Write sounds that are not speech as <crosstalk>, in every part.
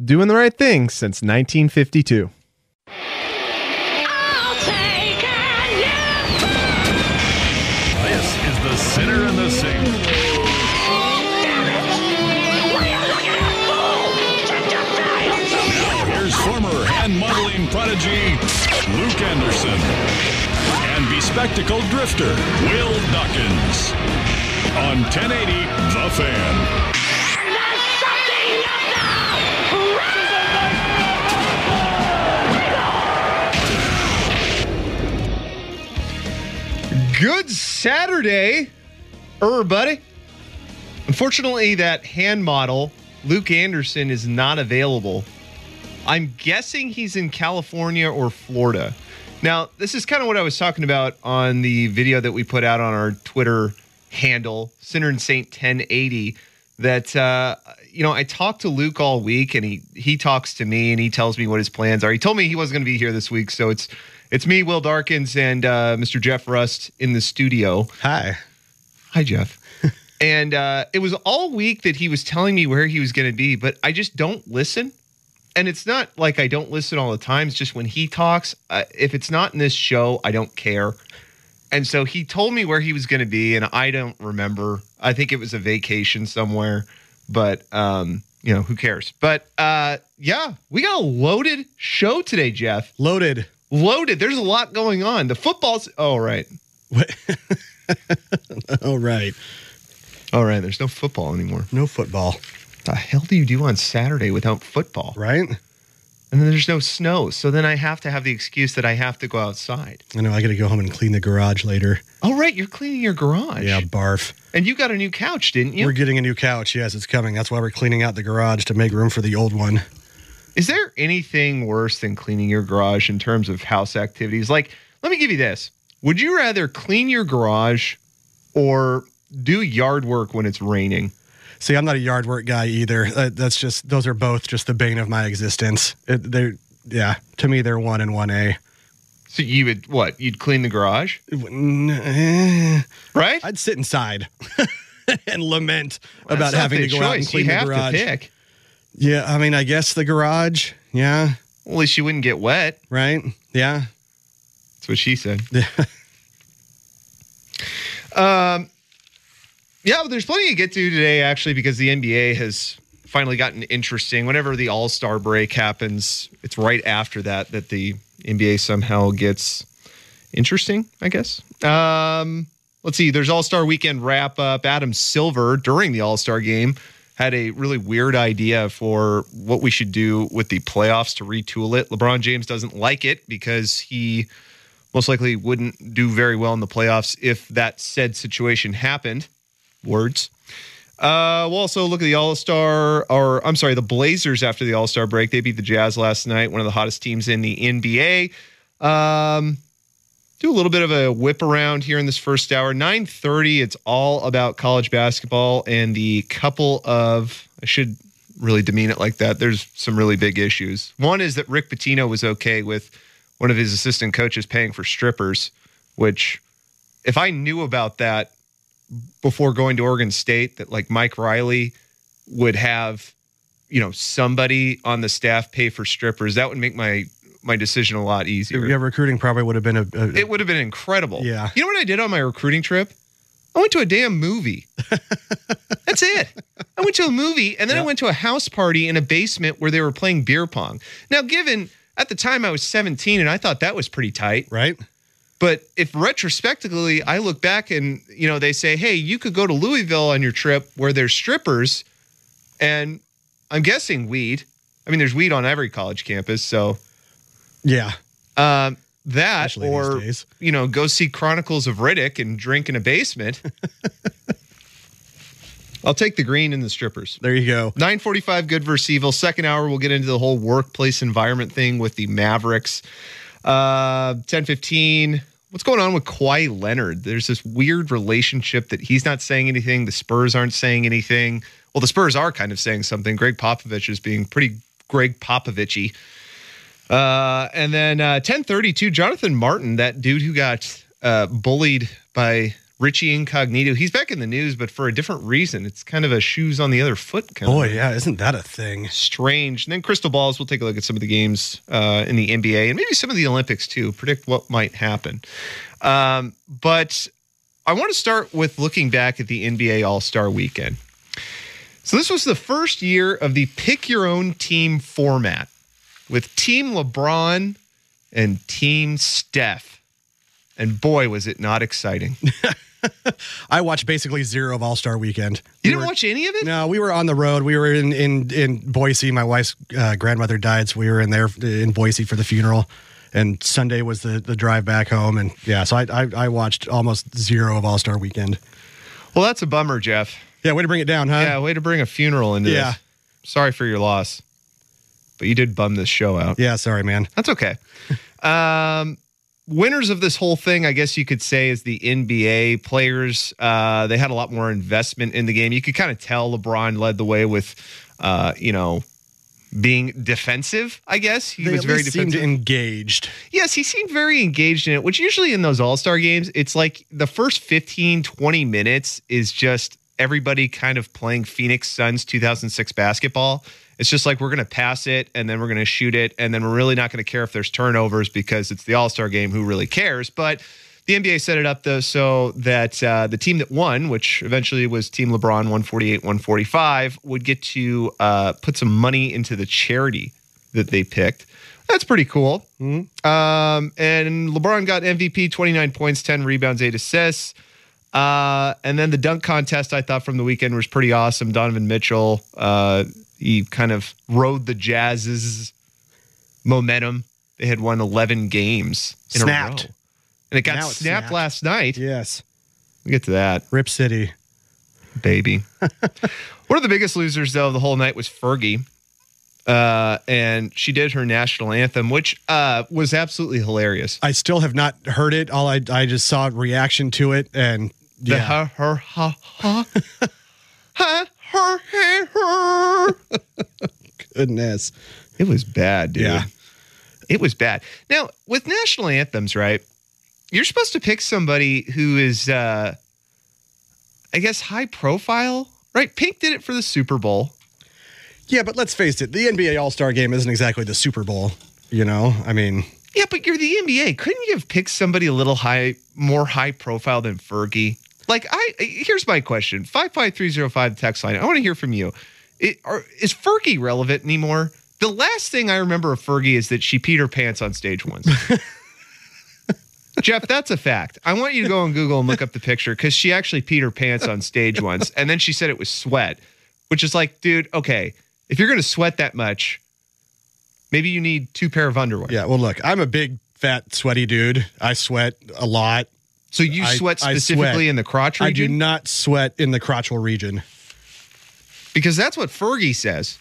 Doing the right thing since 1952. This is the Sinner and the Saint. Now here's former hand modeling prodigy Luke Anderson and bespectacled drifter Will Dawkins on 1080 The Fan. Good Saturday, everybody. Unfortunately, that hand model, Luke Anderson, is not available. I'm guessing he's in California or Florida. Now, this is kind of what I was talking about on the video that we put out on our Twitter handle, Sinner and Saint 1080. That uh, you know, I talked to Luke all week, and he he talks to me, and he tells me what his plans are. He told me he wasn't going to be here this week, so it's it's me, Will Darkins, and uh, Mr. Jeff Rust in the studio. Hi. Hi, Jeff. <laughs> and uh, it was all week that he was telling me where he was going to be, but I just don't listen. And it's not like I don't listen all the time. It's just when he talks, uh, if it's not in this show, I don't care. And so he told me where he was going to be, and I don't remember. I think it was a vacation somewhere, but um, you know who cares? But uh, yeah, we got a loaded show today, Jeff. Loaded. Loaded. There's a lot going on. The football's. Oh right. <laughs> All right. All right. There's no football anymore. No football, the hell do you do on Saturday without football? right? And then there's no snow. So then I have to have the excuse that I have to go outside. I know I got to go home and clean the garage later. Oh, right. You're cleaning your garage. Yeah, barf. And you got a new couch, didn't you? We're getting a new couch. Yes, it's coming. That's why we're cleaning out the garage to make room for the old one. Is there anything worse than cleaning your garage in terms of house activities? Like, let me give you this. Would you rather clean your garage or do yard work when it's raining? See, I'm not a yard work guy either. Uh, that's just those are both just the bane of my existence. It, they're yeah, to me they're one and one A. So you would what? You'd clean the garage, right? I'd sit inside <laughs> and lament That's about having to go out and clean you the garage. Yeah, I mean, I guess the garage. Yeah, Well, at least you wouldn't get wet. right. Yeah, That's what she said. <laughs> um, yeah, there's plenty to get to today, actually, because the NBA has finally gotten interesting. Whenever the All Star break happens, it's right after that that the NBA somehow gets interesting, I guess. Um, let's see. There's All Star Weekend wrap up. Adam Silver during the All Star game had a really weird idea for what we should do with the playoffs to retool it. LeBron James doesn't like it because he most likely wouldn't do very well in the playoffs if that said situation happened. Words. Uh, we'll also look at the All Star, or I'm sorry, the Blazers after the All Star break. They beat the Jazz last night, one of the hottest teams in the NBA. Um, do a little bit of a whip around here in this first hour. 9:30. It's all about college basketball and the couple of I should really demean it like that. There's some really big issues. One is that Rick Pitino was okay with one of his assistant coaches paying for strippers, which if I knew about that before going to Oregon State, that like Mike Riley would have, you know, somebody on the staff pay for strippers, that would make my my decision a lot easier. yeah. Recruiting probably would have been a, a It would have been incredible. Yeah. You know what I did on my recruiting trip? I went to a damn movie. <laughs> That's it. I went to a movie and then I went to a house party in a basement where they were playing beer pong. Now, given at the time I was 17 and I thought that was pretty tight. Right? But if retrospectively I look back and you know they say, "Hey, you could go to Louisville on your trip where there's strippers," and I'm guessing weed. I mean, there's weed on every college campus, so Yeah. um, that Especially or you know go see Chronicles of Riddick and drink in a basement. <laughs> I'll take the green and the strippers. There you go. 945 good versus evil. Second hour, we'll get into the whole workplace environment thing with the Mavericks. Uh 1015. What's going on with Kawhi Leonard? There's this weird relationship that he's not saying anything. The Spurs aren't saying anything. Well, the Spurs are kind of saying something. Gregg Popovich is being pretty Gregg Popovichy. Uh, and then uh, 1032, Jonathan Martin, that dude who got uh, bullied by Richie Incognito. He's back in the news, but for a different reason. It's kind of a shoes on the other foot kind Boy, of yeah, isn't that a thing? strange. And then crystal balls, we'll take a look at some of the games uh, in the NBA and maybe some of the Olympics too, predict what might happen. Um, but I want to start with looking back at the NBA All Star weekend. So this was the first year of the pick your own team format with Team LeBron and Team Steph. And boy, was it not exciting. <laughs> I watched basically zero of All Star Weekend. You We didn't were- watch any of it? No, we were on the road. We were in in in Boise. My wife's uh, grandmother died, so we were in there in Boise for the funeral. And Sunday was the the drive back home. And yeah, so I I, I watched almost zero of All Star Weekend. Well, that's a bummer, Jeff. Yeah, way to bring it down, huh? Yeah, way to bring a funeral into this. Yeah. this. Sorry for your loss. But you did bum this show out. Yeah, sorry, man. That's okay. <laughs> um, winners of this whole thing, I guess you could say, is the NBA players. Uh, they had a lot more investment in the game. You could kind of tell LeBron led the way with, uh, you know, being defensive. I guess he They was very least seemed engaged. Yes, he seemed very engaged in it, which usually in those All Star games, it's like the first 15, 20 minutes is just everybody kind of playing Phoenix Suns 2006 basketball. It's just like we're going to pass it and then we're going to shoot it. And then we're really not going to care if there's turnovers because it's the All Star game. Who really cares? But the NBA set it up though so that uh, the team that won, which eventually was Team LeBron 148 145, would get to uh, put some money into the charity that they picked. That's pretty cool. Um, and LeBron got MVP, 29 points, 10 rebounds, 8 assists. Uh, and then the dunk contest I thought from the weekend was pretty awesome. Donovan Mitchell, uh, he kind of rode the Jazz's momentum. They had won 11 games in Snapped. a row. And it got snapped, snapped. last night. Yes. We'll get to that Rip City. baby. <laughs> One of the biggest losers, though, of the whole night was Fergie. Uh, and she did her national anthem, which uh, was absolutely hilarious. I still have not heard it. All I I just saw a reaction to it, and The yeah, her, ha, ha, ha, her, her. <laughs> goodness. It was bad, dude. Yeah. It was bad. Now, with national anthems, right? You're supposed to pick somebody who is, uh, I guess, high profile, right? Pink did it for the Super Bowl. Yeah, but let's face it, the NBA All Star Game isn't exactly the Super Bowl. You know, I mean, Yeah, but you're the NBA. Couldn't you have picked somebody a little high, more high profile than Fergie? Like, I here's my question: five five three zero five text line. I want to hear from you. It, are, is Fergie relevant anymore? The last thing I remember of Fergie is that she peed her pants on stage once. <laughs> Jeff, that's a fact. I want you to go on Google and look up the picture because she actually peed her pants on stage once, and then she said it was sweat, which is like, dude, okay, if you're gonna sweat that much, maybe you need two pair of underwear. yeah. Well, look, I'm a big, fat, sweaty dude. I sweat a lot. So you sweat I specifically sweat. in the crotch region? I do not sweat in the crotchal region. because that's what Fergie says.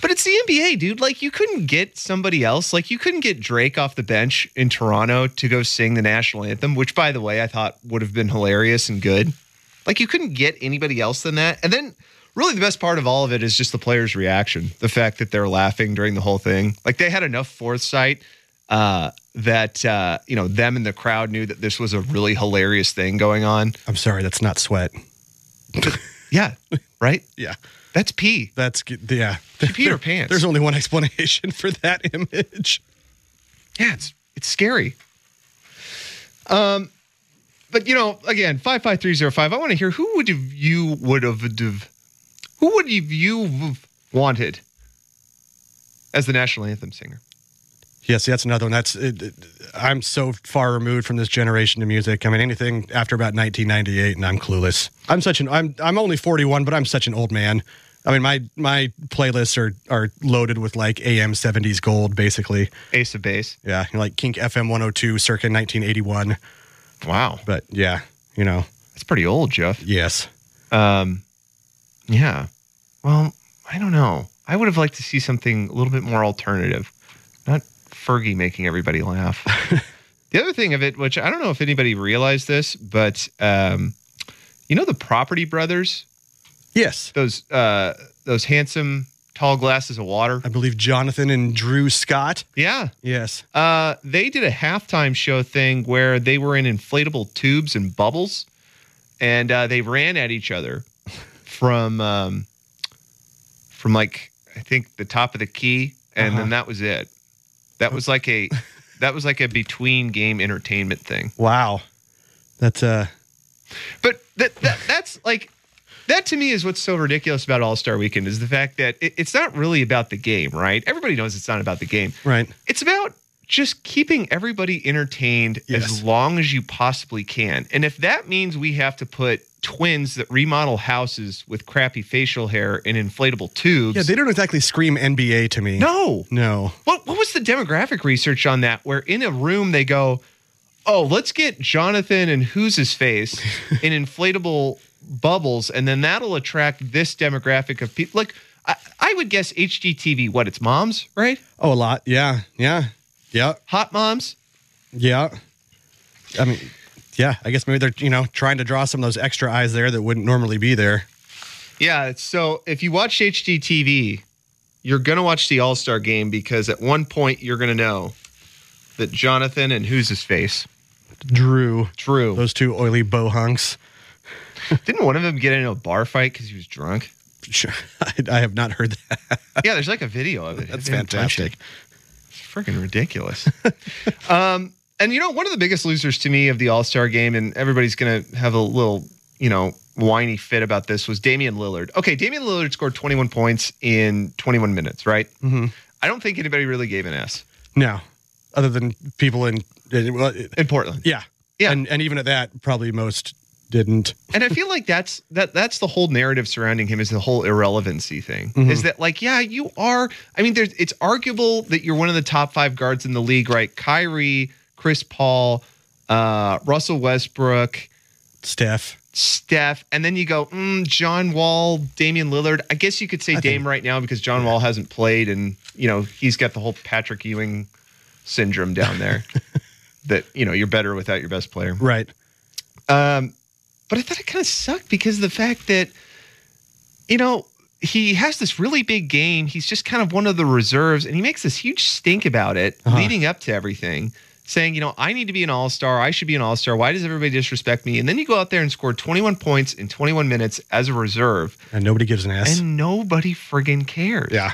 But it's the NBA, dude. Like you couldn't get somebody else. Like you couldn't get Drake off the bench in Toronto to go sing the national anthem, which by the way, I thought would have been hilarious and good. Like you couldn't get anybody else than that. And then really the best part of all of it is just the players' reaction. The fact that they're laughing during the whole thing. Like they had enough foresight uh that uh you know them and the crowd knew that this was a really hilarious thing going on. I'm sorry, that's not sweat. <laughs> Yeah. Right? Yeah, That's pee. that's. Yeah, She peed her pants. There's only one explanation for that <laughs> image. Yeah, it's it's scary. Um, but you know, again, five five three zero five. I want to hear who would have you would have who would have you have wanted as the national anthem singer. Yes, that's another one. That's it, it- I'm so far removed from this generation of music. I mean, anything after about 1998, and I'm clueless. I'm such an I'm I'm only 41, but I'm such an old man. I mean, my my playlists are are loaded with like AM 70s gold, basically. Ace of Base. Yeah, like Kink FM 102, circa 1981. Wow, But yeah, you know, that's pretty old, Jeff. yes. Um, yeah. Well, I don't know. I would have liked to see something a little bit more alternative, not Fergie making everybody laugh. <laughs> the other thing of it, which I don't know if anybody realized this, but um, you know the Property Brothers, Yes. those uh, those handsome tall glasses of water. I believe Jonathan and Drew Scott. Yeah, Yes. uh, they did a halftime show thing where they were in inflatable tubes and bubbles, and uh, they ran at each other from um, from like I think the top of the key, and then that was it. That was like a that was like a between game entertainment thing. Wow. That's uh But that, that that's like that to me is what's so ridiculous about All Star Weekend is the fact that it, it's not really about the game, right? Everybody knows it's not about the game. right. It's about just keeping everybody entertained Yes. as long as you possibly can. And if that means we have to put twins that remodel houses with crappy facial hair and inflatable tubes. Yeah, they don't exactly scream NBA to me. no. No. What what was the demographic research on that? Where in a room they go, "Oh, let's get Jonathan and who's his face <laughs> in inflatable bubbles, and then that'll attract this demographic of people." Like, I, I would guess HGTV. What? It's moms, right? Oh, a lot. Yeah. Yeah. Yeah. Hot moms. Yeah. I mean, yeah, I guess maybe they're, you know, trying to draw some of those extra eyes there that wouldn't normally be there. Yeah. So if you watch HGTV, you're gonna watch the All Star game because at one point you're gonna know that Jonathan and who's his face, Drew, Drew, those two oily bow hunks. didn't one of them get into a bar fight because he was drunk? Sure. <laughs> I, I have not heard that. Yeah, there's like a video of it. That's I didn't touch fantastic. It's freaking ridiculous. <laughs> um, and you know, one of the biggest losers to me of the All Star game, and everybody's gonna have a little, you know, whiny fit about this was Damian Lillard. Okay, Damian Lillard scored 21 points in 21 minutes, right? Mm-hmm. I don't think anybody really gave an S No, other than people in, in Portland. yeah. Yeah. And, and even at that, probably most didn't. <laughs> and I feel like that's that that's the whole narrative surrounding him is the whole irrelevancy thing. Mm-hmm. Is that like, yeah, you are. I mean, there's it's arguable that you're one of the top five guards in the league, right? Kyrie, Chris Paul, uh, Russell Westbrook, Steph. Steph, and then you go, mm, John Wall, Damian Lillard. I guess you could say Dame right now because John Wall hasn't played, and you know he's got the whole Patrick Ewing syndrome down there. <laughs> that you know you're better without your best player. Right. Um, but I thought it kind of sucked because of the fact that, you know, he has this really big game. He's just kind of one of the reserves, and he makes this huge stink about it leading up to everything, saying, you know, I need to be an all star. I should be an all star. Why does everybody disrespect me? And then you go out there and score 21 points in 21 minutes as a reserve, And nobody gives an S. and nobody friggin' cares. yeah.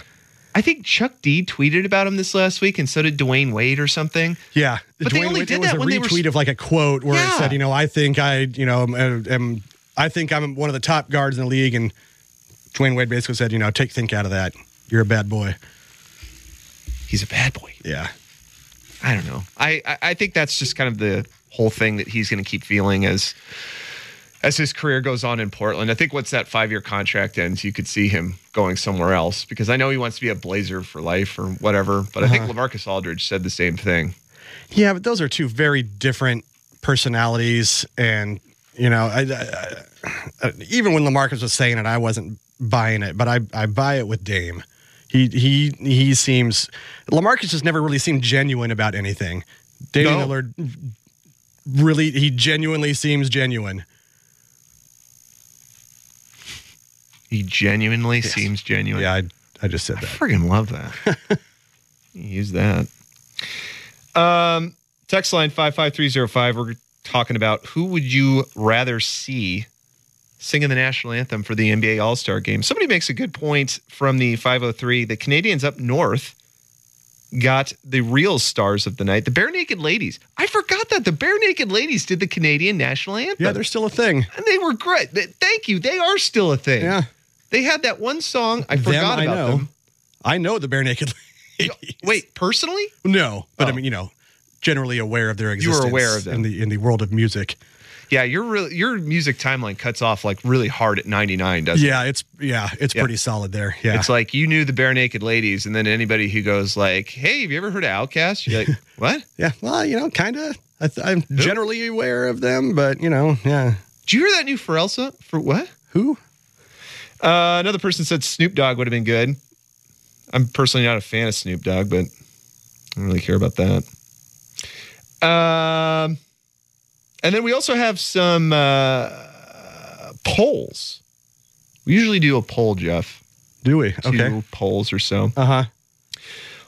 I think Chuck D tweeted about him this last week, and so did Dwyane Wade or something. Yeah, But they Dwyane only Wade- did was that a when they were retweet of like a quote where Yeah. it said, you know, I think I, you know, am, am I think I'm one of the top guards in the league, and Dwyane Wade basically said, you know, take think out of that. You're a bad boy. He's a bad boy. Yeah, I don't know. I, I I think that's just kind of the whole thing that he's going to keep feeling as as his career goes on in Portland. I think once that five year contract ends, you could see him going somewhere else because I know he wants to be a Blazer for life or whatever. But I think uh-huh. Lamarcus Aldridge said the same thing. yeah, but those are two very different personalities, and you know, I, I, I, even when Lamarcus was saying it, I wasn't buying it, but I I buy it with Dame. He he he seems Lamarcus just never really seemed genuine about anything. Damian No. Lillard really he genuinely seems genuine. He genuinely seems genuine. Yeah, I, I just said that. I that. friggin' love that. <laughs> Use that. Um, text line 55305. We're talking about who would you rather see singing the national anthem for the NBA All Star game? Somebody makes a good point from the 503. The Canadians up north got the real stars of the night, the Barenaked Ladies. I forgot that the Barenaked Ladies did the Canadian national anthem. Yeah, they're still a thing. and they were great. Thank you. They are still a thing. Yeah. They had that one song. I Them, forgot I about know. them. I know the bare naked. Wait, personally? No, but I Oh. mean, you know, generally aware of their were existence. aware of them. in the in the world of music. Yeah, your real your music timeline cuts off like really hard at 99, doesn't it? Yeah, it's yeah, it's Yeah. pretty solid there. Yeah, It's like you knew the Barenaked Ladies, and then anybody who goes like, "Hey, have you ever heard of OutKast?" You're like, <laughs> "What? yeah. Well, you know, kind of. Th- I'm generally aware of them, but you know, yeah. Did you hear that new Pharrell song? For what?" Who? Uh, another person said Snoop Dogg would have been good. I'm personally not a fan of Snoop Dogg, but I don't really care about that. Um, and then we also have some uh, polls. We usually do a poll, Jeff. Do we? Two Okay. polls or so. Uh huh.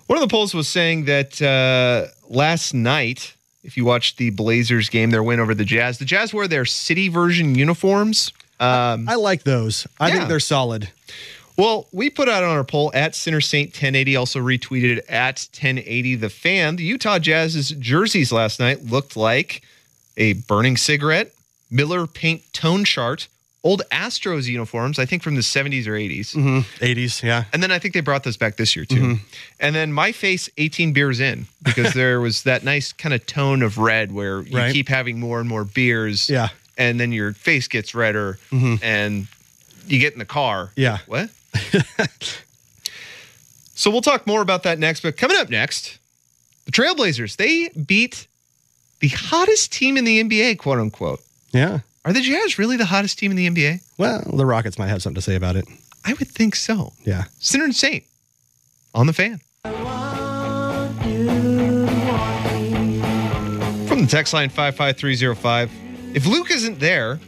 One of the polls was saying that uh, last night, if you watched the Blazers game, their win over the Jazz, the Jazz wore their city version uniforms. Um, I like those. I Yeah. think they're solid. well, we put out on our poll at Sinner Saint 1080, also retweeted at 1080 the fan. The Utah Jazz's jerseys last night looked like a burning cigarette, Miller paint tone chart, old Astros uniforms, I think from the 70s or 80s. Mm-hmm. 80s, yeah. And then I think they brought those back this year too. And then my face 18 beers in because <laughs> there was that nice kind of tone of red where you Right. keep having more and more beers. Yeah. And then your face gets redder and you get in the car. Yeah. What? <laughs> so we'll talk more about that next. But coming up next, the Trailblazers, they beat the hottest team in the NBA, quote unquote. Yeah. Are the Jazz really the hottest team in the NBA? Well, the Rockets might have something to say about it. I would think so. Yeah. Sinner and Saint on the fan. From the text line 55305. If Luke isn't there,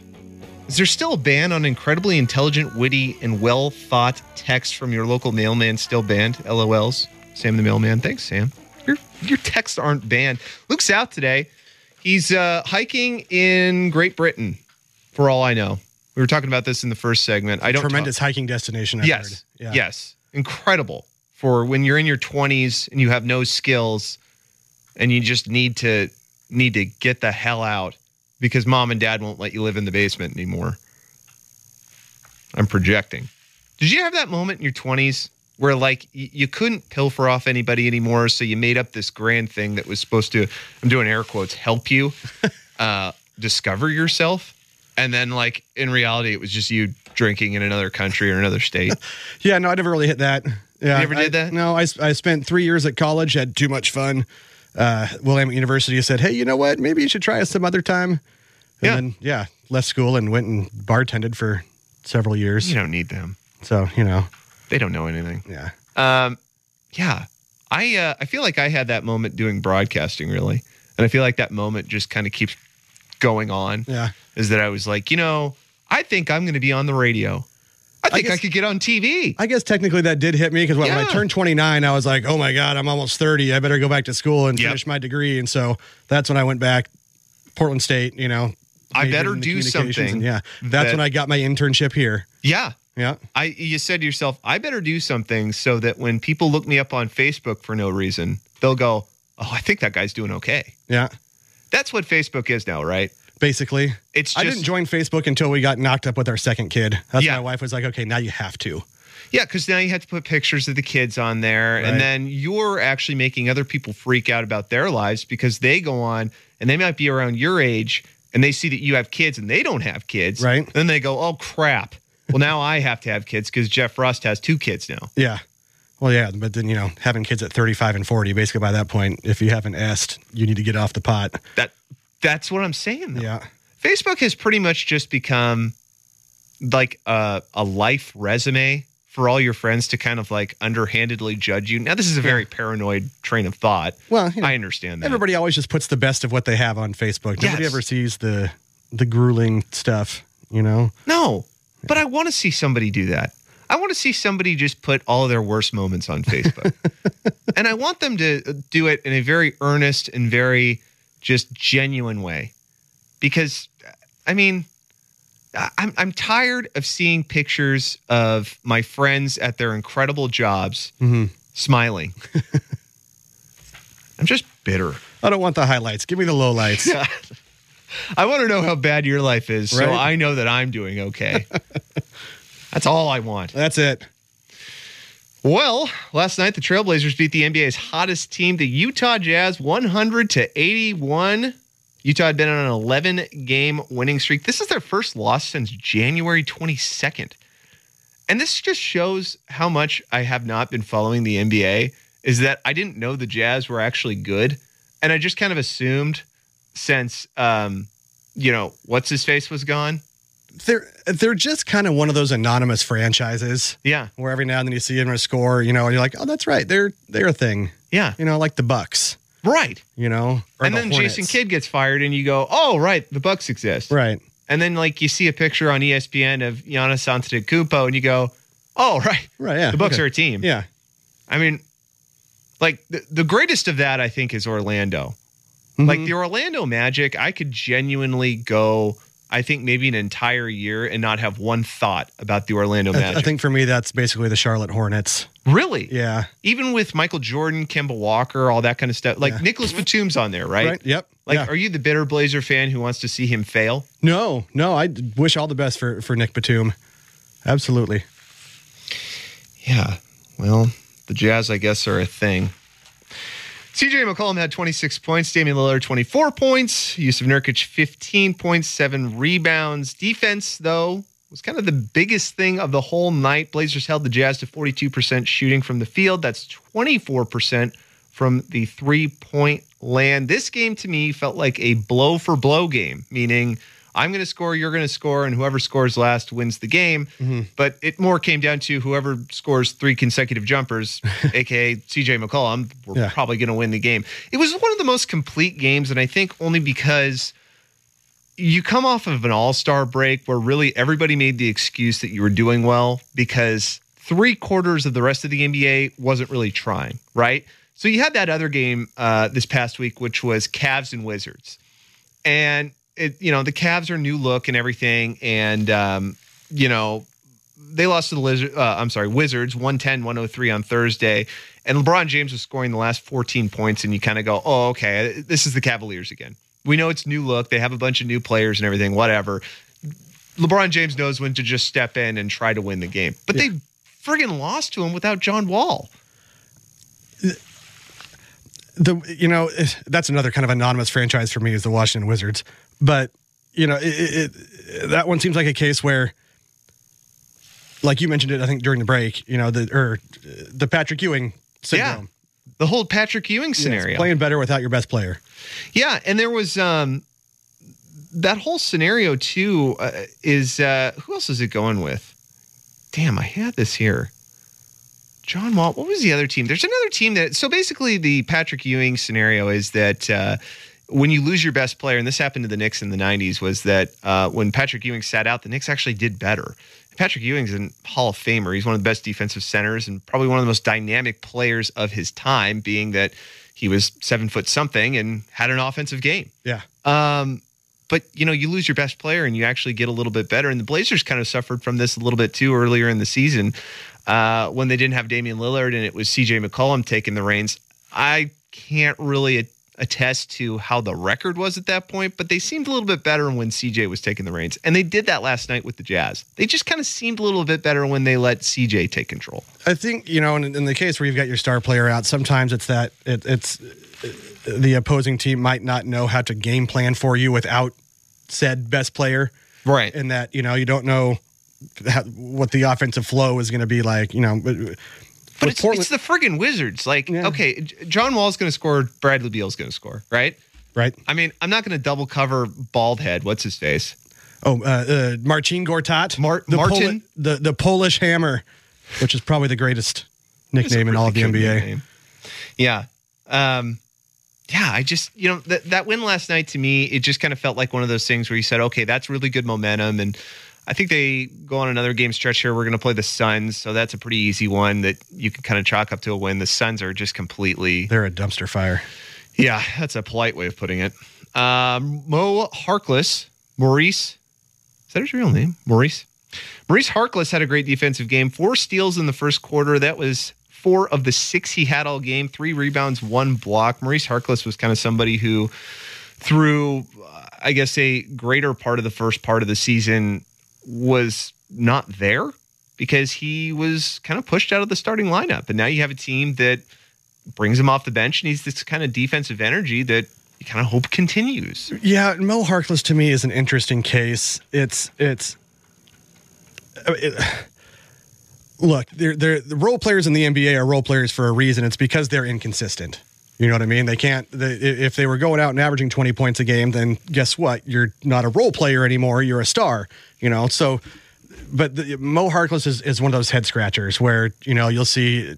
is there still a ban on incredibly intelligent, witty, and well thought text from your local mailman still banned? LOLs. Sam the mailman. Thanks, Sam. Your your texts aren't banned. Luke's out today. He's uh, hiking in Great Britain, for all I know. We were talking about this in the first segment. I don't talk- Tremendous hiking destination. I've yes. heard. Yeah. Yes. Incredible for when you're in your 20s and you have no skills and you just need to need to get the hell out because mom and dad won't let you live in the basement anymore. I'm projecting. Did you have that moment in your 20s where like you couldn't pilfer off anybody anymore so you made up this grand thing that was supposed to I'm doing air quotes help you <laughs> uh discover yourself and then like in reality it was just you drinking in another country or another state. <laughs> Yeah, no, I never really hit that. Yeah, You never did I- that? No, I, I spent three years at college, had too much fun. Uh, Willamette University said, "Hey, you know what? Maybe you should try us some other time." And Yeah. then, yeah, left school and went and bartended for several years. You don't need them. So you know, They don't know anything. yeah, Um, yeah, I uh, I feel like I had that moment doing broadcasting really, and I feel like that moment just kind of keeps going on. yeah. Is that I was like, you know, I think I'm going to be on the radio. I think I, guess- could get on TV. I guess technically that did hit me because when, when I turned 29, I was like, "Oh my god, I'm almost 30. I better go back to school and Yep. finish my degree." And so that's when I went back, Portland State. You know, I better do something yeah, that's that- when I got my internship here. yeah. Yeah, I you said to yourself, I better do something so that when people look me up on Facebook for no reason, they'll go, "Oh, I think that guy's doing okay." yeah. That's what Facebook is now, right? Basically, It's just I didn't join Facebook until we got knocked up with our second kid. That's Yeah. my wife was like, okay, now you have to. Yeah, because now you have to put pictures of the kids on there, Right. and then you're actually making other people freak out about their lives because they go on and they might be around your age and they see that you have kids and they don't have kids. Right. Then they go, oh, crap. Well, now I have to have kids because Jeff Rust has two kids now. Yeah. Well, yeah, but then, you know, having kids at 35 and 40, basically by that point, if you haven't asked, you need to get off the pot. That That's what I'm saying. Though. Yeah. Facebook has pretty much just become like a, a life resume for all your friends to kind of like underhandedly judge you. Now, this is a very paranoid train of thought. Well, you know, I understand that. everybody always just puts the best of what they have on Facebook. Nobody Yes. ever sees the the grueling stuff, you know? No, but I want to see somebody do that. I want to see somebody just put all their worst moments on Facebook. <laughs> and I want them to uh, do it in a very earnest and very just genuine way. Because, I mean, I'm, I'm tired of seeing pictures of my friends at their incredible jobs mm-hmm. smiling. <laughs> I'm just bitter. I don't want the highlights. Give me the lowlights. <laughs> I want to know how bad your life is so I know that I'm doing okay. <laughs> That's all I want. That's it. Well, last night the Trailblazers beat the NBA's hottest team, the Utah Jazz, 100 to 81. Utah had been on an 11 game winning streak. This is their first loss since January 22nd. And this just shows how much I have not been following the NBA is that I didn't know the Jazz were actually good. And I just kind of assumed since um, you know, what's his face was gone. They're they're just kind of one of those anonymous franchises Yeah. where every now and then you see them a score, you know, and you're like, oh, that's right, they're they're a thing, Yeah. you know, like the Bucks, Right. you know, and the then Hornets. Jason Kidd gets fired and you go, "Oh, right, the Bucks exist." right? And then like you see a picture on ESPN of Giannis Antetokounmpo and you go, "Oh, <laughs> right. Right, yeah. The Bucks okay. are a team." Yeah. I mean, like the, the greatest of that I think is Orlando. Mm-hmm. Like the Orlando Magic, I could genuinely go I think maybe an entire year and not have one thought about the Orlando Magic. I think for me, that's basically the Charlotte Hornets. really? Yeah. Even with Michael Jordan, Kemba Walker, all that kind of stuff. Like Yeah. Nicolas Batum's on there, right? Right. Yep. Like, yeah. are you the bitter Blazer fan who wants to see him fail? no, no. I wish all the best for for Nick Batum. Absolutely. Yeah. Well, the Jazz, I guess, are a thing. CJ McCollum had 26 points, Damian Lillard 24 points, Jusuf Nurkic 15 points, seven rebounds. Defense, though, was kind of the biggest thing of the whole night. Blazers held the Jazz to 42% shooting from the field. That's 24% from the three point land. This game to me felt like a blow for blow game, meaning I'm going to score, you're going to score, and whoever scores last wins the game. But it more came down to whoever scores three consecutive jumpers, <laughs> aka CJ McCollum, we're Yeah. probably going to win the game. It was one of the most complete games, and I think only because you come off of an all-star break where really everybody made the excuse that you were doing well because three quarters of the rest of the NBA wasn't really trying, right? So you had that other game uh, this past week, which was Cavs and Wizards, and it, you know the Cavs are new look and everything, and um, you know they lost to the Lizard, uh, I'm sorry, Wizards 110 103 on Thursday. And LeBron James was scoring the last 14 points, and you kind of go, oh, okay, this is the Cavaliers again. We know it's new look. They have a bunch of new players and everything, whatever. LeBron James knows when to just step in and try to win the game. But they friggin' lost to him without John Wall. the you know that's another kind of anonymous franchise for me is the Washington Wizards, but you know it, it, it, that one seems like a case where, like you mentioned it, I think during the break, you know the or the Patrick Ewing syndrome. The whole Patrick Ewing Yes, scenario. playing better without your best player. Yeah, and there was um that whole scenario too uh, is uh who else is it going with? Damn, I had this here. John Wall. What was the other team? There's another team that. So basically, the Patrick Ewing scenario is that uh, when you lose your best player, and this happened to the Knicks in the '90s, was that uh, when Patrick Ewing sat out, the Knicks actually did better. Patrick Ewing's a Hall of Famer. He's one of the best defensive centers and probably one of the most dynamic players of his time, being that he was seven foot something and had an offensive game. Yeah, Um, but you know, you lose your best player and you actually get a little bit better. And the Blazers kind of suffered from this a little bit too earlier in the season uh, when they didn't have Damian Lillard and it was CJ McCollum taking the reins. I can't really attest to how the record was at that point, but they seemed a little bit better when CJ was taking the reins. And they did that last night with the Jazz. They just kind of seemed a little bit better when they let CJ take control. I think you know in, in the case where you've got your star player out, sometimes it's that it, it's uh, the opposing team might not know how to game plan for you without said best player. Right. And that you know you don't know how, what the offensive flow is going to be like. You know, but, it's, Portland- it's the friggin' Wizards. Like, Yeah. okay, John Wall's going to score. Bradley Beal's going to score, right? right. I mean, I'm not going to double cover bald head. What's his face? Oh, uh, uh, Marcin Gortat, Mar- the Martin? Poli- the the Polish Hammer, which is probably the greatest nickname in all of the NBA. nickname. Yeah. Um, yeah, I just, you know, that, that win last night to me, it just kind of felt like one of those things where you said, okay, that's really good momentum. And I think they go on another game stretch here. We're going to play the Suns. So that's a pretty easy one that you can kind of chalk up to a win. The Suns are just completely They're a dumpster fire. Yeah, that's a polite way of putting it. Um, Mo Harkless, Maurice, is that his real name? Maurice. Maurice Harkless had a great defensive game. Four steals in the first quarter. That was four of the six he had all game. Three rebounds, one block. Maurice Harkless was kind of somebody who, through I guess a greater part of the first part of the season, was not there. because he was kind of pushed out of the starting lineup. And now you have a team that brings him off the bench and he's this kind of defensive energy that you kind of hope continues. Yeah, Mo Harkless to me is an interesting case. It's it's. uh, it- look, they're, they're, the role players in the NBA are role players for a reason. It's because they're inconsistent. You know what I mean? They can't. If they were going out and averaging twenty points a game, then guess what? You're not a role player anymore. You're a star. You know. So, but the, Mo Harkless is, is one of those head scratchers where you know you'll see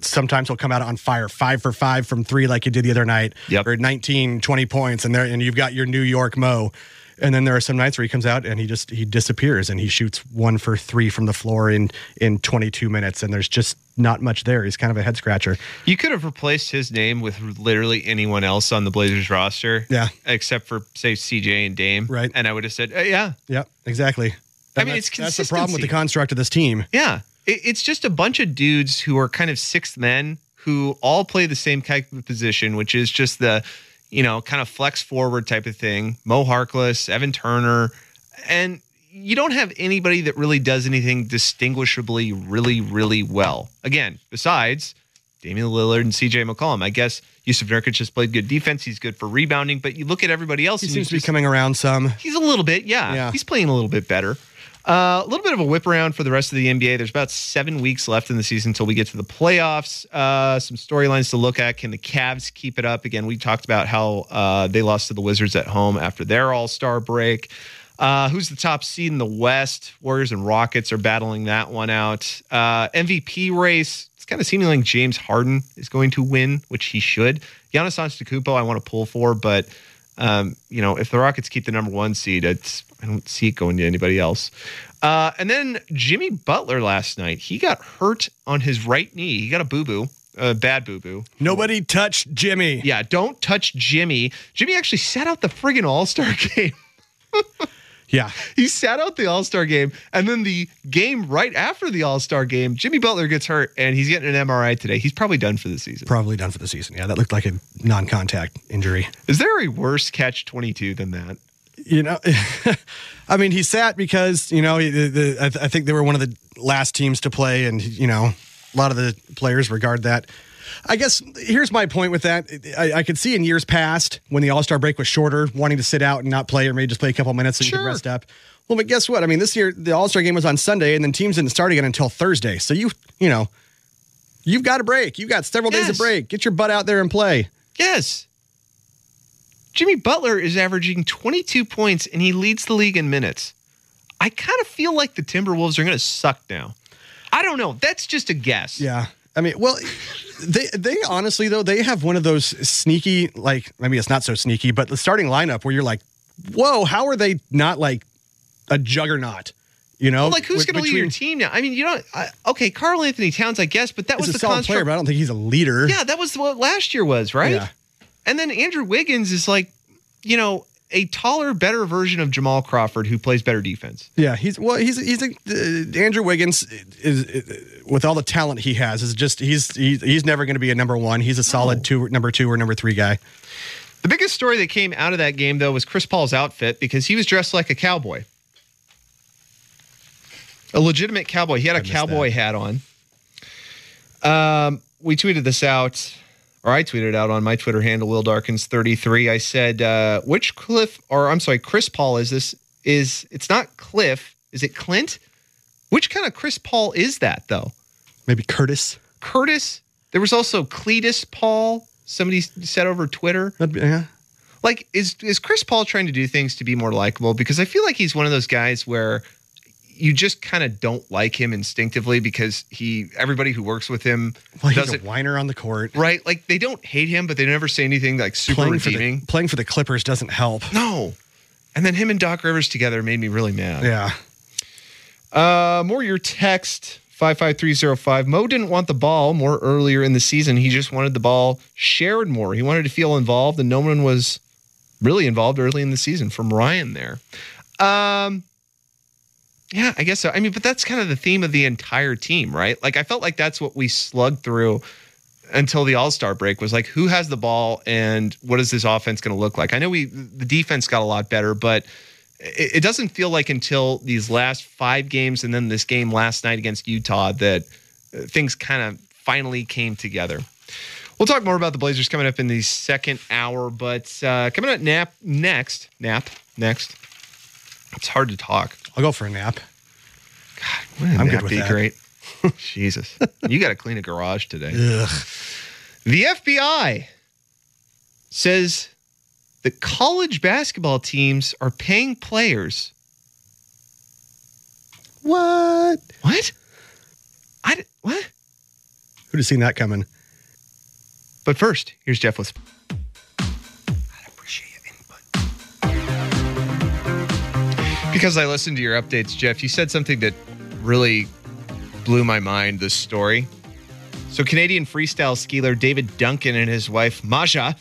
sometimes he'll come out on fire five for five from three like he did the other night Yep. or 19 20 points and there and you've got your new york mo and then there are some nights where he comes out and he just he disappears and he shoots one for three from the floor in in 22 minutes and there's just not much there he's kind of a head scratcher You could have replaced his name with literally anyone else on the Blazers roster. Yeah. Except for, say, CJ and Dame. Right. And I would have said, uh, yeah, yep exactly I mean, it's that's the problem with the construct of this team Yeah. It, it's just a bunch of dudes who are kind of sixth men who all play the same type of position, which is just the, you know, kind of flex forward type of thing. Mo Harkless, Evan Turner. And you don't have anybody that really does anything distinguishably really, really well. Again, besides Damian Lillard and CJ McCollum. I guess Jusuf Nurkic has played good defense. He's good for rebounding, but you look at everybody else he seems to be coming around some He's a little bit, yeah. Yeah. He's playing a little bit better. Uh, a little bit of a whip around for the rest of the NBA. There's about seven weeks left in the season until we get to the playoffs. Uh, some storylines to look at. Can the Cavs keep it up? Again, we talked about how uh, they lost to the Wizards at home after their All Star break. Uh, who's the top seed in the West? Warriors and Rockets are battling that one out. Uh, MVP race. It's kind of seeming like James Harden is going to win, which he should. Giannis Antetokounmpo, I want to pull for, but um, you know, if the Rockets keep the number one seed, it's I don't see it going to anybody else. Uh, and then Jimmy Butler last night, he got hurt on his right knee. He got a boo boo, a bad boo boo. nobody touched jimmy Yeah, don't touch Jimmy. Jimmy actually sat out the friggin' All Star <laughs> game. Yeah he sat out the All Star game, and then the game right after the All Star game, Jimmy Butler gets hurt, and he's getting an MRI today. He's probably done for the season. probably done for the season yeah that looked like a non-contact injury Is there a worse catch twenty two than that? you know <laughs> i mean he sat because you know the, the, I, th- I think they were one of the last teams to play and you know a lot of the players regard that i guess here's my point with that i, I could see in years past when the all-star break was shorter wanting to sit out and not play or maybe just play a couple minutes so you Sure. could rest up well but guess what i mean this year the all-star game was on sunday and then teams didn't start again until thursday so you you know you've got a break you've got several days Yes. of break get your butt out there and play Yes. Jimmy Butler is averaging 22 points and he leads the league in minutes. I kind of feel like the Timberwolves are going to suck now. I don't know. That's just a guess. Yeah. I mean, well, they they honestly though they have one of those sneaky like maybe it's not so sneaky, but the starting lineup where you're like, whoa, how are they not like a juggernaut? You know, Well, like who's going to lead your team now? I mean, you know, I, okay, Karl Anthony Towns, I guess, but that was a the solid construct. player, but I don't think he's a leader. yeah, that was what last year was, right? Yeah. And then Andrew Wiggins is like, you know, a taller, better version of Jamal Crawford who plays better defense. Yeah, he's well. He's he's a, uh, Andrew Wiggins is, is with all the talent he has is just he's he's, he's never going to be a number one. He's a solid two, number two or number three guy. The biggest story that came out of that game, though, was Chris Paul's outfit because he was dressed like a cowboy. A legitimate cowboy. He had a cowboy hat on. Um, we tweeted this out, or I tweeted out on my Twitter handle, Will Darkins33. I said, uh, which Cliff, or I'm sorry, Chris Paul is this? Is it's not Cliff? Is it Clint? Which kind of Chris Paul is that, though? Maybe Curtis. Curtis? There was also Cletus Paul. Somebody said over Twitter. Be- yeah. like is is Chris Paul trying to do things to be more likable? Because I feel like he's one of those guys where you just kind of don't like him instinctively because he everybody who works with him Well, he's does a it whiner on the court. right. Like they don't hate him, but they never say anything like super Playing for, the, playing for the Clippers doesn't help. no. And then him and Doc Rivers together made me really mad. Yeah. Uh, more your text 55305. Mo didn't want the ball more earlier in the season. He just wanted the ball shared more. He wanted to feel involved, and no one was really involved early in the season from Ryan there. Um, yeah, I guess so. I mean, but that's kind of the theme of the entire team, right? Like, I felt like that's what we slugged through until the All Star break was like, who has the ball and what is this offense going to look like? I know we the defense got a lot better, but it, it doesn't feel like until these last five games and then this game last night against Utah that uh, things kind of finally came together. We'll talk more about the Blazers coming up in the second hour, but uh, coming up nap next, nap next. It's hard to talk. I'll go for a nap. Wouldn't I'm that good with be that. great? <laughs> Jesus, you got to clean a garage today. Ugh. The FBI says that college basketball teams are paying players. What? What? I what? Who'd have seen that coming? But first, here's Jeff with. Because I listened to your updates, Jeff, you said something that really blew my mind. This story. So, Canadian freestyle skier David Duncan and his wife Maja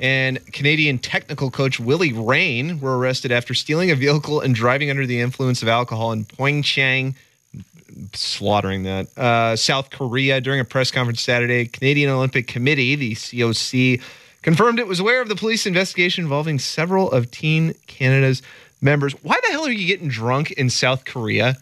and Canadian technical coach Willie Raine were arrested after stealing a vehicle and driving under the influence of alcohol in Pyeongchang, slaughtering that. Uh, South Korea during a press conference Saturday, Canadian Olympic Committee, the COC, confirmed it was aware of the police investigation involving several of Team Canada's members. Why the hell are you getting drunk in South Korea?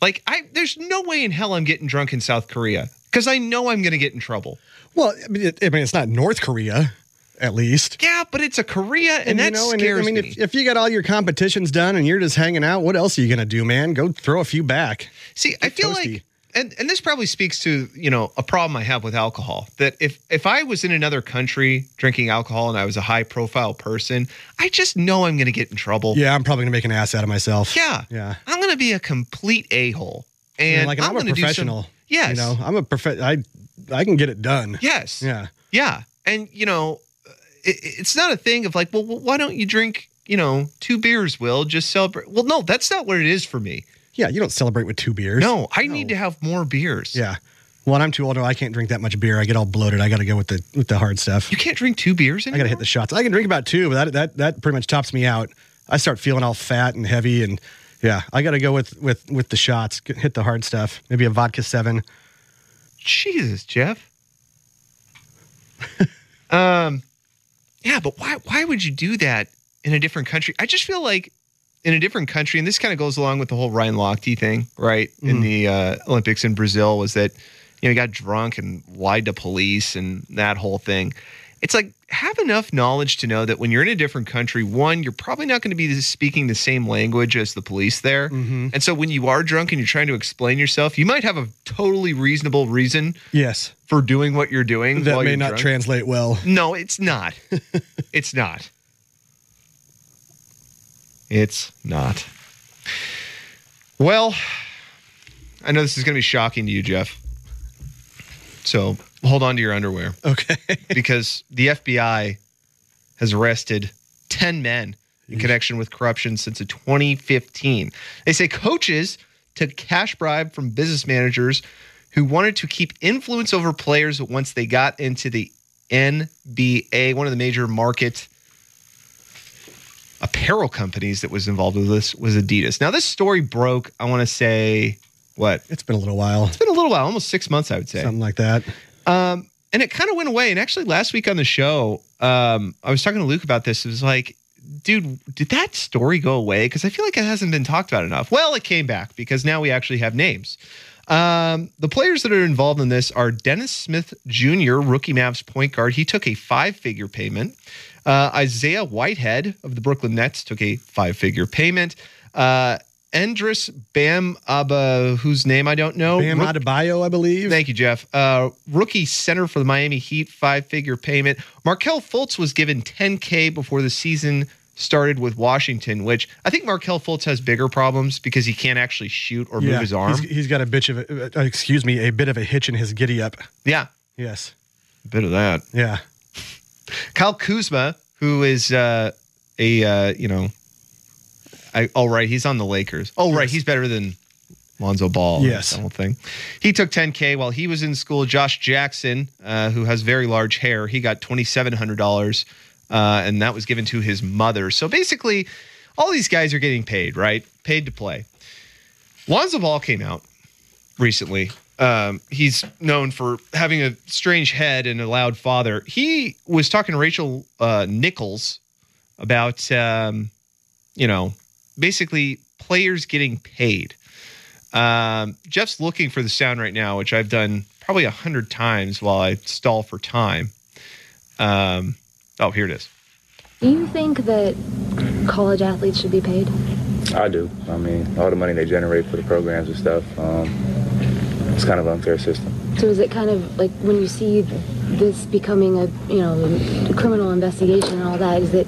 Like, I there's no way in hell I'm getting drunk in South Korea because I know I'm going to get in trouble. Well, I mean, it, I mean, it's not North Korea, at least. Yeah, but it's a Korea, and, that you know, and scares I mean, me. if, if you got all your competitions done and you're just hanging out, what else are you gonna do, man? Go throw a few back. See, I feel toasty. like, and, and this probably speaks to you know a problem I have with alcohol. That if if I was in another country drinking alcohol and I was a high profile person, I just know I'm going to get in trouble. Yeah, I'm probably gonna make an ass out of myself. yeah, yeah. I'm going to be a complete a hole, and like I'm, I'm, a going to professional. some. Yes, you know, I'm a prof. I I can get it done. yes, Yeah. yeah, and you know, it, it's not a thing of like, well, why don't you drink? You know, two beers, Will just celebrate. Well, no, that's not what it is for me. Yeah, you don't celebrate with two beers. No, I need to have more beers. Yeah. Well, I'm too old. I can't drink that much beer. I get all bloated. I got to go with the with the hard stuff. you can't drink two beers I got to hit the shots. I can drink about two, but that that that pretty much tops me out. I start feeling all fat and heavy, and yeah, I got to go with with with the shots. Hit the hard stuff. Maybe a vodka seven. Jesus, Jeff. <laughs> um, yeah, but why why would you do that in a different country? I just feel like in a different country, and this kind of goes along with the whole Ryan Lochte thing, right? In the uh, Olympics in Brazil, was that you know he got drunk and lied to police and that whole thing. It's like have enough knowledge to know that when you're in a different country, one, you're probably not going to be speaking the same language as the police there. And so when you are drunk and you're trying to explain yourself, you might have a totally reasonable reason Yes, for doing what you're doing. that may not drunk. translate well. No, it's not. <laughs> it's not. It's not. Well, I know this is going to be shocking to you, Jeff. So hold on to your underwear Okay. <laughs> because the FBI has arrested 10 men in connection with corruption since 2015. They say coaches took cash bribe from business managers who wanted to keep influence over players once they got into the NBA, one of the major market apparel companies that was involved with this was Adidas. Now, this story broke, I want to say, what? it's been a little while. It's been a little while, almost six months, I would say. Something like that. Um, and it kind of went away. And actually, last week on the show, um, I was talking to Luke about this. It was like, dude, did that story go away? Because I feel like it hasn't been talked about enough. Well, it came back because now we actually have names. Um, the players that are involved in this are Dennis Smith Jr., rookie Mavs point guard. He took a five figure payment. Uh, Isaiah Whitehead of the Brooklyn Nets took a five figure payment. Uh, Endris Bam Abba, whose name I don't know. Bam Rook- Adebayo, I believe. Thank you, Jeff. Uh, rookie center for the Miami Heat, five figure payment. Markelle Fultz was given 10K before the season started with Washington, which I think Markelle Fultz has bigger problems because he can't actually shoot or move his arm. He's, he's got a bitch of a, uh, excuse me, a bit of a hitch in his giddy up. yeah, Yes. a bit of that. Yeah. Kyle Kuzma, who is uh, a, uh, you know, I, oh, right, he's on the Lakers. Oh, right, he's better than Lonzo Ball. Yes. That whole thing. He took 10K while he was in school. Josh Jackson, uh, who has very large hair, he got $2,700, uh, and that was given to his mother. So basically, all these guys are getting paid, right? Paid to play. Lonzo Ball came out recently. Um, he's known for having a strange head and a loud father. He was talking to Rachel uh, Nichols about, um, you know, basically players getting paid. Um, Jeff's looking for the sound right now, which I've done probably a hundred times while I stall for time. Um, oh, here it is. Do you think that college athletes should be paid? I do. I mean, all the money they generate for the programs and stuff, um, it's kind of an unfair system. So is it kind of like when you see this becoming a you know criminal investigation and all that, is it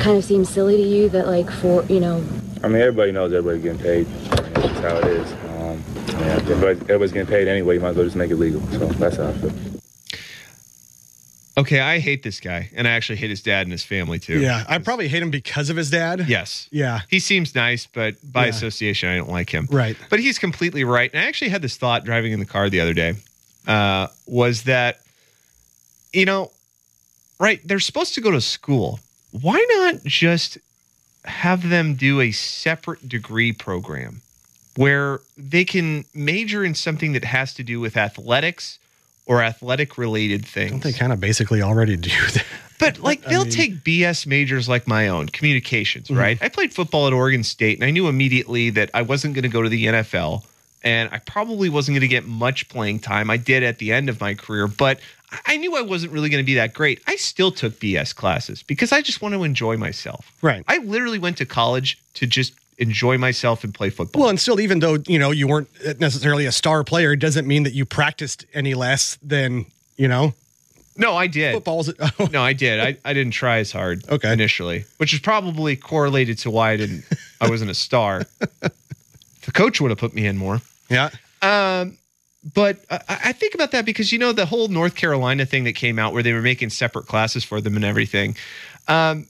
kind of seems silly to you that like for you know I mean, everybody knows everybody's getting paid. I mean, that's how it is. Um, yeah, everybody's, everybody's getting paid anyway. You might as well just make it legal. So that's how I feel. Okay, I hate this guy, and I actually hate his dad and his family too. Yeah, I probably hate him because of his dad. Yes. Yeah. He seems nice, but by Yeah. association, I don't like him. Right. But he's completely right. And I actually had this thought driving in the car the other day uh, was that, you know, right, they're supposed to go to school. Why not just have them do a separate degree program where they can major in something that has to do with athletics or athletic related things? Don't they kind of basically already do <laughs> that? But like they'll mean- take BS majors like my own, communications, Mm-hmm. right? I played football at Oregon State and I knew immediately that I wasn't going to go to the NFL and I probably wasn't going to get much playing time. I did at the end of my career, but I- I knew I wasn't really going to be that great. I still took BS classes because I just want to enjoy myself. Right. I literally went to college to just enjoy myself and play football. Well, and still, even though you know you weren't necessarily a star player, it doesn't mean that you practiced any less than you know no, I did. football's. Oh, <laughs> No, I did. I, I didn't try as hard Okay. initially, which is probably correlated to why I didn't I wasn't a star. <laughs> the coach would have put me in more. yeah. Um, but I, I think about that because you know the whole North Carolina thing that came out where they were making separate classes for them and everything. Um,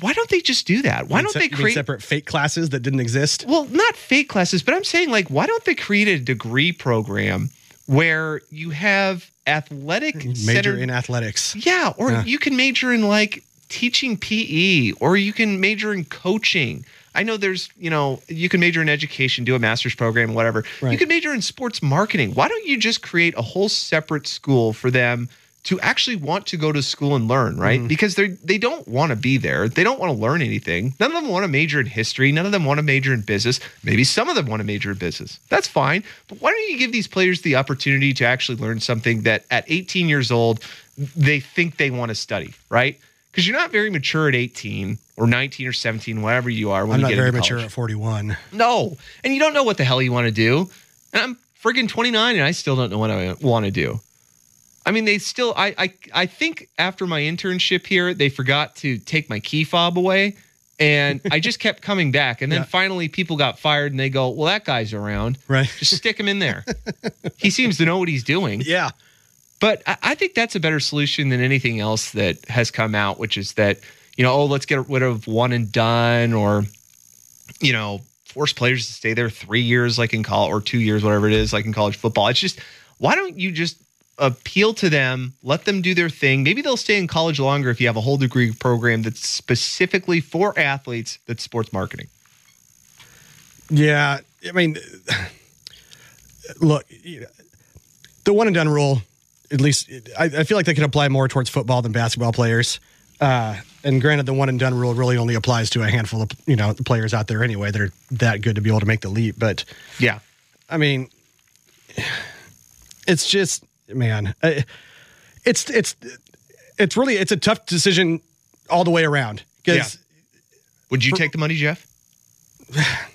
why don't they just do that? Why don't Se- they create separate fake classes that didn't exist? well, not fake classes, but I'm saying like, why don't they create a degree program where you have athletic hmm, Major centered- in athletics. yeah, or Yeah. you can major in like teaching PE, or you can major in coaching. I know there's, you know, you can major in education, do a master's program, whatever. You can major in sports marketing. Why don't you just create a whole separate school for them to actually want to go to school and learn, right? Mm-hmm. Because they they don't want to be there. They don't want to learn anything. None of them want to major in history. None of them want to major in business. Maybe some of them want to major in business. That's fine. But why don't you give these players the opportunity to actually learn something that at 18 years old they think they want to study, right? Because you're not very mature at 18 or 19 or 17, whatever you are when I'm you not get very mature at 41. No. And you don't know what the hell you want to do. And I'm friggin' 29 and I still don't know what I want to do. I mean, they still, I, I, I think after my internship here, they forgot to take my key fob away. And I just kept coming back. And then <laughs> Yeah. finally people got fired and they go, well, that guy's around. Right. Just stick him in there. <laughs> he seems to know what he's doing. Yeah. But I, I think that's a better solution than anything else that has come out, which is that, you know, oh, let's get rid of one and done or, you know, force players to stay there three years, like in college, or two years, whatever it is, like in college football. It's just, why don't you just appeal to them, let them do their thing? Maybe they'll stay in college longer if you have a whole degree program that's specifically for athletes that's sports marketing. Yeah. I mean, look, the one and done rule, at least, I, I feel like they can apply more towards football than basketball players. Uh, and granted, the one and done rule really only applies to a handful of you know players out there anyway that are that good to be able to make the leap. But Yeah. I mean, it's just man, it's it's it's really it's a tough decision all the way around Yeah. Would you take the money, Jeff? Just <sighs>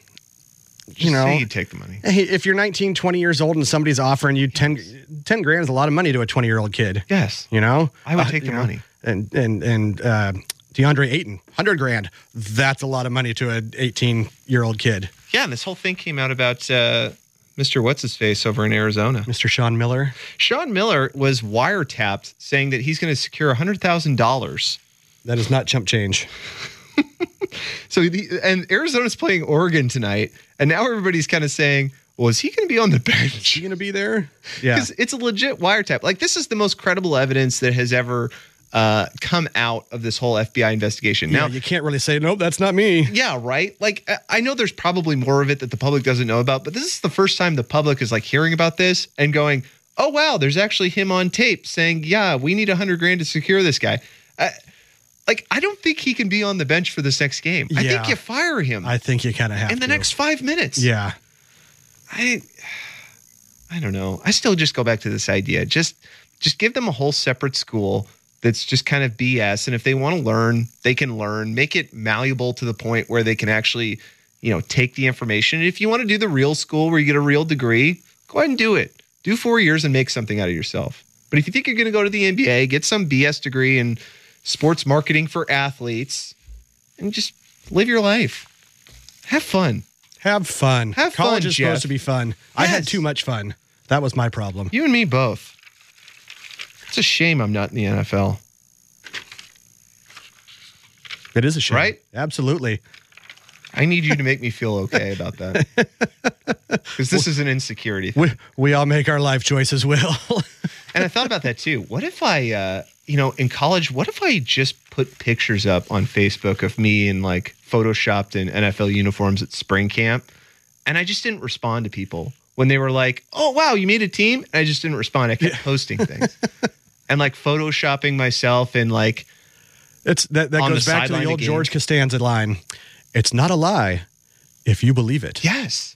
You know, say you'd take the money. If you're 19, 20 years old and somebody's offering you 10, 10 grand is a lot of money to a 20 year old kid. Yes. You know, I would Uh, take the you know, money. And and and uh, DeAndre Ayton, hundred grand. That's a lot of money to an 18 year old kid. Yeah, and this whole thing came out about uh, Mr. What's His Face over in Arizona. Mr. Sean Miller. Sean Miller was wiretapped saying that he's going to secure $100,000. That is not chump change. <laughs> So, the, and Arizona's playing Oregon tonight. And now everybody's kind of saying, well, is he going to be on the bench? Is he going to be there? <laughs> Yeah. Because it's a legit wiretap. Like, this is the most credible evidence that has ever uh, come out of this whole FBI investigation. Now Now, you can't really say nope. That's not me. Yeah, right. Like I- know there's probably more of it that the public doesn't know about, but this is the first time the public is like hearing about this and going, "Oh wow, there's actually him on tape saying, "Yeah, we need a hundred grand to secure this guy." Uh, like I don't think he can be on the bench for this next game. I think you fire him I think you kind of have in the to. next five minutes. Yeah. I I don't know. I still just go back to this idea. Just just give them a whole separate school that's just kind of BS. And if they want to learn, they can learn. Make it malleable to the point where they can actually, you know, take the information. And if you want to do the real school where you get a real degree, go ahead and do it. Do four years and make something out of yourself. But if you think you're going to go to the NBA, get some BS degree in sports marketing for athletes, and just live your life. Have fun. Have fun. Have College fun, is Jeff. supposed to be fun. I had too much fun. That was my problem. You and me both. It's a shame I'm not in the NFL. It is a shame. Right? Absolutely. I need you to make me feel okay about that. <laughs> Because this is an insecurity thing. We, we all make our life choices, Will. <laughs> And I thought about that too. What if I, uh, you know, in college, what if I just put pictures up on Facebook of me in like photoshopped in NFL uniforms at spring camp? And I just didn't respond to people when they were like, oh, wow, you made a team? And I just didn't respond. I kept posting things <laughs> and like photoshopping myself in like, it's that, that goes back to the old again. George Costanza line. It's not a lie if you believe it. Yes.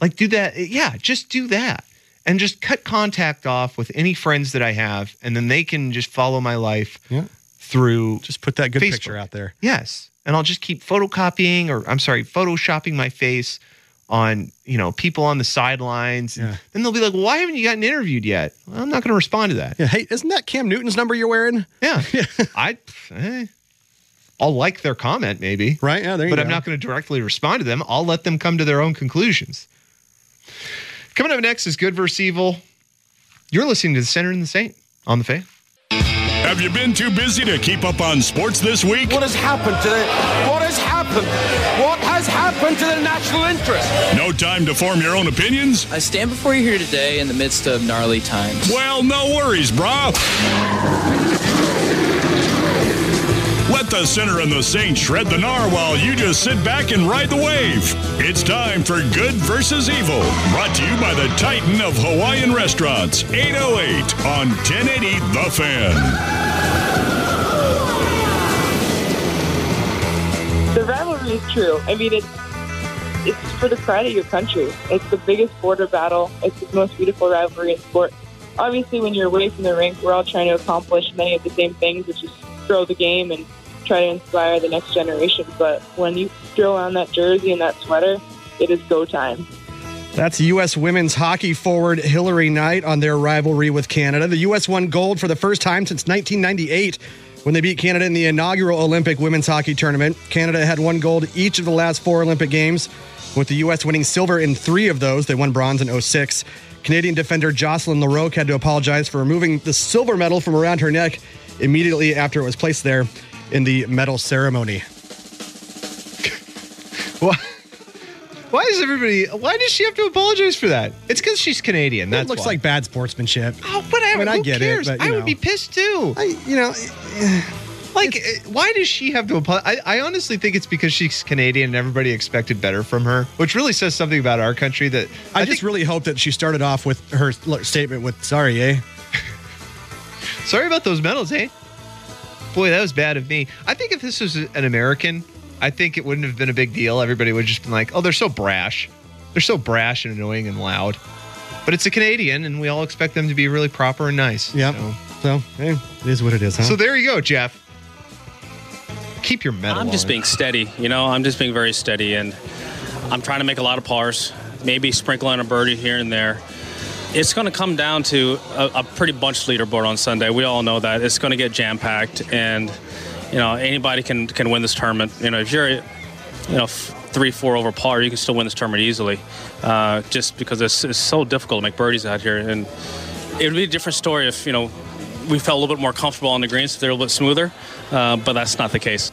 Like do that. Yeah, just do that. And just cut contact off with any friends that I have, and then they can just follow my life Yeah. through. Just put that good Facebook. picture out there. yes, and I'll just keep photocopying, or I'm sorry, photoshopping my face on you know people on the sidelines. Yeah. Then they'll be like, "Why haven't you gotten interviewed yet?" Well, I'm not going to respond to that. Yeah. Hey, isn't that Cam Newton's number you're wearing? Yeah, <laughs> I. eh, I'll like their comment maybe, Right? Yeah, there you but go. I'm not going to directly respond to them. I'll let them come to their own conclusions. Coming up next is Good versus Evil. You're listening to the Sinner and the Saint on the Fan. Have you been too busy to keep up on sports this week? What has happened today? what has happened? What has happened to the national interest? No time to form your own opinions? I stand before you here today in the midst of gnarly times. Well, no worries, brah. Let the sinner and the saint shred the gnar while you just sit back and ride the wave. It's time for Good versus Evil, brought to you by the Titan of Hawaiian Restaurants, 808 on 1080 The Fan. Is true. I mean, it's it's for the pride of your country. It's the biggest border battle. It's the most beautiful rivalry in sport. Obviously, when you're away from the rink, we're all trying to accomplish many of the same things, which is grow the game and try to inspire the next generation. But when you throw on that jersey and that sweater, it is go time. That's U.S. women's hockey forward Hilary Knight on their rivalry with Canada. The U.S. won gold for the first time since 1998 when they beat Canada in the inaugural Olympic women's hockey tournament. Canada had won gold each of the last four Olympic games, with the U.S. winning silver in three of those. They won bronze in 06. Canadian defender Jocelyne Larocque had to apologize for removing the silver medal from around her neck immediately after it was placed there in the medal ceremony. <laughs> Why? Why does everybody? Why does she have to apologize for that? It's because she's Canadian. That looks why. like bad sportsmanship. Oh, whatever. I mean, I get it, but, I know. would be pissed too. I, you know, <sighs> Like, uh, why does she have to apologize? I, I honestly think it's because she's Canadian and everybody expected better from her, which really says something about our country. That I, I, just really hope that she started off with her statement with "Sorry, eh." <laughs> sorry about those medals, eh? Boy, that was bad of me. I think if this was an American, I think it wouldn't have been a big deal. Everybody would have just been like, "Oh, they're so brash. They're so brash and annoying and loud." But it's a Canadian, and we all expect them to be really proper and nice. Yeah. So, So, hey, it is what it is, huh? so there you go, Jeff. Keep your medal. I'm just on. being steady, you know. I'm just being very steady, and I'm trying to make a lot of pars, maybe sprinkle in a birdie here and there. It's going to come down to a, a pretty bunched leaderboard on Sunday. We all know that it's going to get jam packed, and you know anybody can can win this tournament. You know if you're, you know, three four over par, you can still win this tournament easily, uh, just because it's, it's so difficult to make birdies out here. And it would be a different story if you know we felt a little bit more comfortable on the greens if they're a little bit smoother, uh, but that's not the case.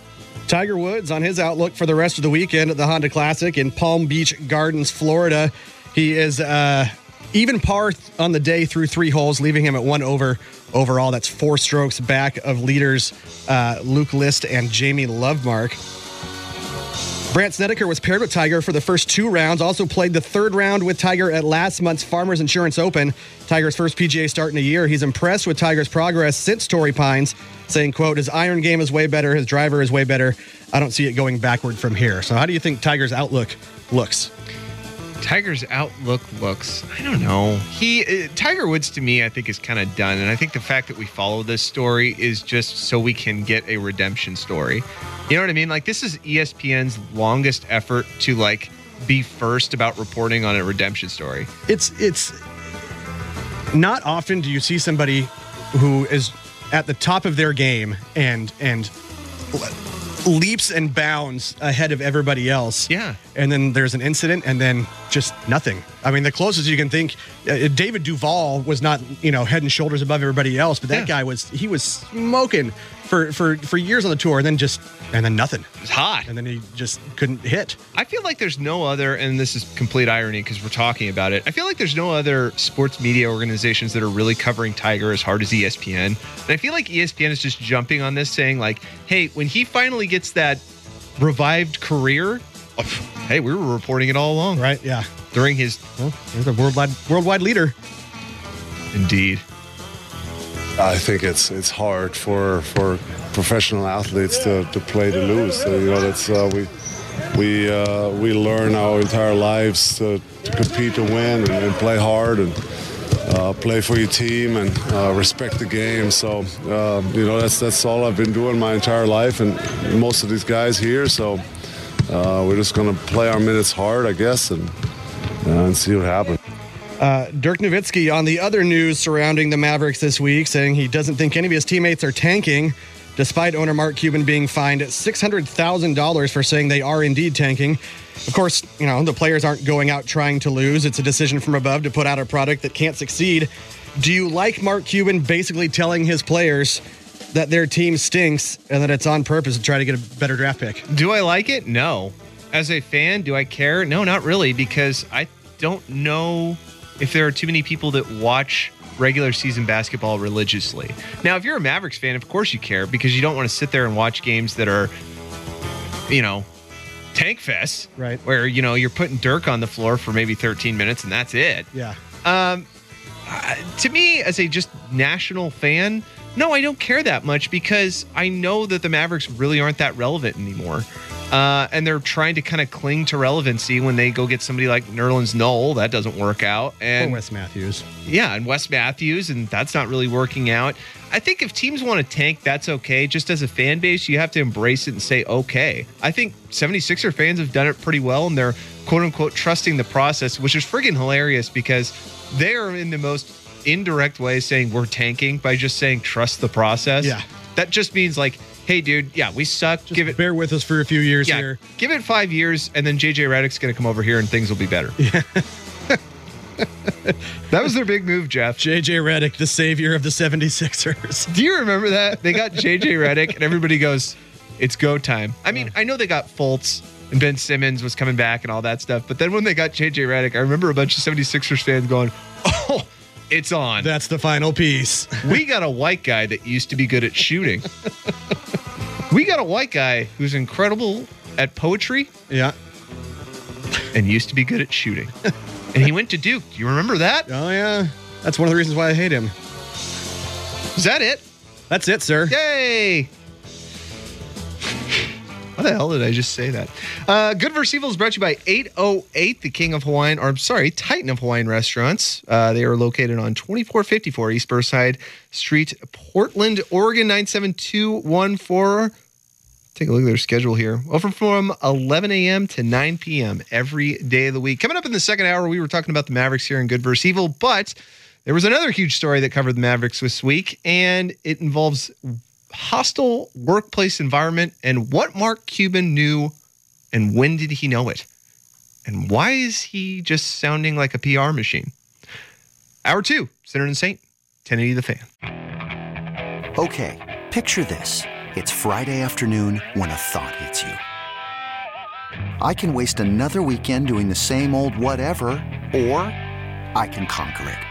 Tiger Woods on his outlook for the rest of the weekend at the Honda Classic in Palm Beach Gardens, Florida. He is uh, even par on the day through three holes, leaving him at one over overall. That's four strokes back of leaders uh, Luke List and Jamie Lovemark. Brandt Snedeker was paired with Tiger for the first two rounds, also played the third round with Tiger at last month's Farmers Insurance Open, Tiger's first PGA start in a year. He's impressed with Tiger's progress since Torrey Pines, saying, quote, his iron game is way better, his driver is way better. I don't see it going backward from here. So how do you think Tiger's outlook looks? Tiger's outlook looks, I don't know. He uh, Tiger Woods to me I think is kind of done and I think the fact that we follow this story is just so we can get a redemption story. You know what I mean? Like this is ESPN's longest effort to like be first about reporting on a redemption story. It's it's not often do you see somebody who is at the top of their game and and leaps and bounds ahead of everybody else. Yeah. And then there's an incident and then just nothing. I mean, the closest you can think uh, David Duval was not, you know, head and shoulders above everybody else, but that Yeah. guy was he was smoking for for for years on the tour and then just and then nothing. It's hot. And then he just couldn't hit. I feel like there's no other, and this is complete irony because we're talking about it. I feel like there's no other sports media organizations that are really covering Tiger as hard as ESPN. And I feel like ESPN is just jumping on this, saying like, "Hey, when he finally gets that revived career, hey, we were reporting it all along, right? Yeah, during his well, he's a worldwide worldwide leader. Indeed. I think it's it's hard for for professional athletes to, to play to lose. So, you know, that's uh, we we uh, we learn our entire lives to, to compete to win and, and play hard and uh, play for your team and uh, respect the game. So uh, you know that's that's all I've been doing my entire life and most of these guys here. So uh, we're just gonna play our minutes hard, I guess, and uh, and see what happens. Uh, Dirk Nowitzki on the other news surrounding the Mavericks this week, saying he doesn't think any of his teammates are tanking, despite owner Mark Cuban being fined $600,000 for saying they are indeed tanking. Of course, you know, the players aren't going out trying to lose. It's a decision from above to put out a product that can't succeed. Do you like Mark Cuban basically telling his players that their team stinks and that it's on purpose to try to get a better draft pick? Do I like it? No. As a fan, do I care? No, not really, because I don't know if there are too many people that watch regular season basketball religiously. Now, if you're a Mavericks fan, of course you care because you don't want to sit there and watch games that are, you know, tank fests, right? Where you know you're putting Dirk on the floor for maybe 13 minutes and that's it. Yeah. Um, uh, to me, as a just national fan, no, I don't care that much because I know that the Mavericks really aren't that relevant anymore. Uh, and they're trying to kind of cling to relevancy when they go get somebody like Nerlens Noel. That doesn't work out. And or Wes Matthews. yeah, and Wes Matthews, and that's not really working out. I think if teams want to tank, that's okay. Just as a fan base, you have to embrace it and say, okay. I think 76er fans have done it pretty well, and they're quote unquote trusting the process, which is friggin' hilarious because they are in the most indirect way saying we're tanking by just saying trust the process. Yeah. That just means like, hey, dude, yeah, we suck. give it bear with us for a few years yeah, here. Give it five years, and then JJ Redick's going to come over here, and things will be better. Yeah. <laughs> that was their big move, Jeff. JJ Redick, the savior of the 76ers. <laughs> Do you remember that? They got JJ Redick, and everybody goes, it's go time. I mean, I know they got Fultz and Ben Simmons was coming back and all that stuff, but then when they got JJ Redick, I remember a bunch of 76ers fans going, oh, it's on. That's the final piece. we got a white guy that used to be good at shooting. we got a white guy who's incredible at poetry. Yeah. And used to be good at shooting. and he went to Duke. Do you remember that? Oh, yeah. That's one of the reasons why I hate him. Is that it? That's it, sir. Yay! Why the hell did I just say that? Uh, Good vs. Evil is brought to you by 808, the King of Hawaiian, or I'm sorry, Titan of Hawaiian Restaurants. Uh, they are located on 2454 East Burnside Street, Portland, Oregon 97214. Take a look at their schedule here. Open from 11 a.m. to 9 p.m. every day of the week. Coming up in the second hour, we were talking about the Mavericks here in Good vs. Evil, but there was another huge story that covered the Mavericks this week, and it involves hostile workplace environment and what Mark Cuban knew and when did he know it? And why is he just sounding like a PR machine? Hour two, Sinner and Saint, 1080 The Fan. Okay, picture this. It's Friday afternoon when a thought hits you. I can waste another weekend doing the same old whatever, or I can conquer it.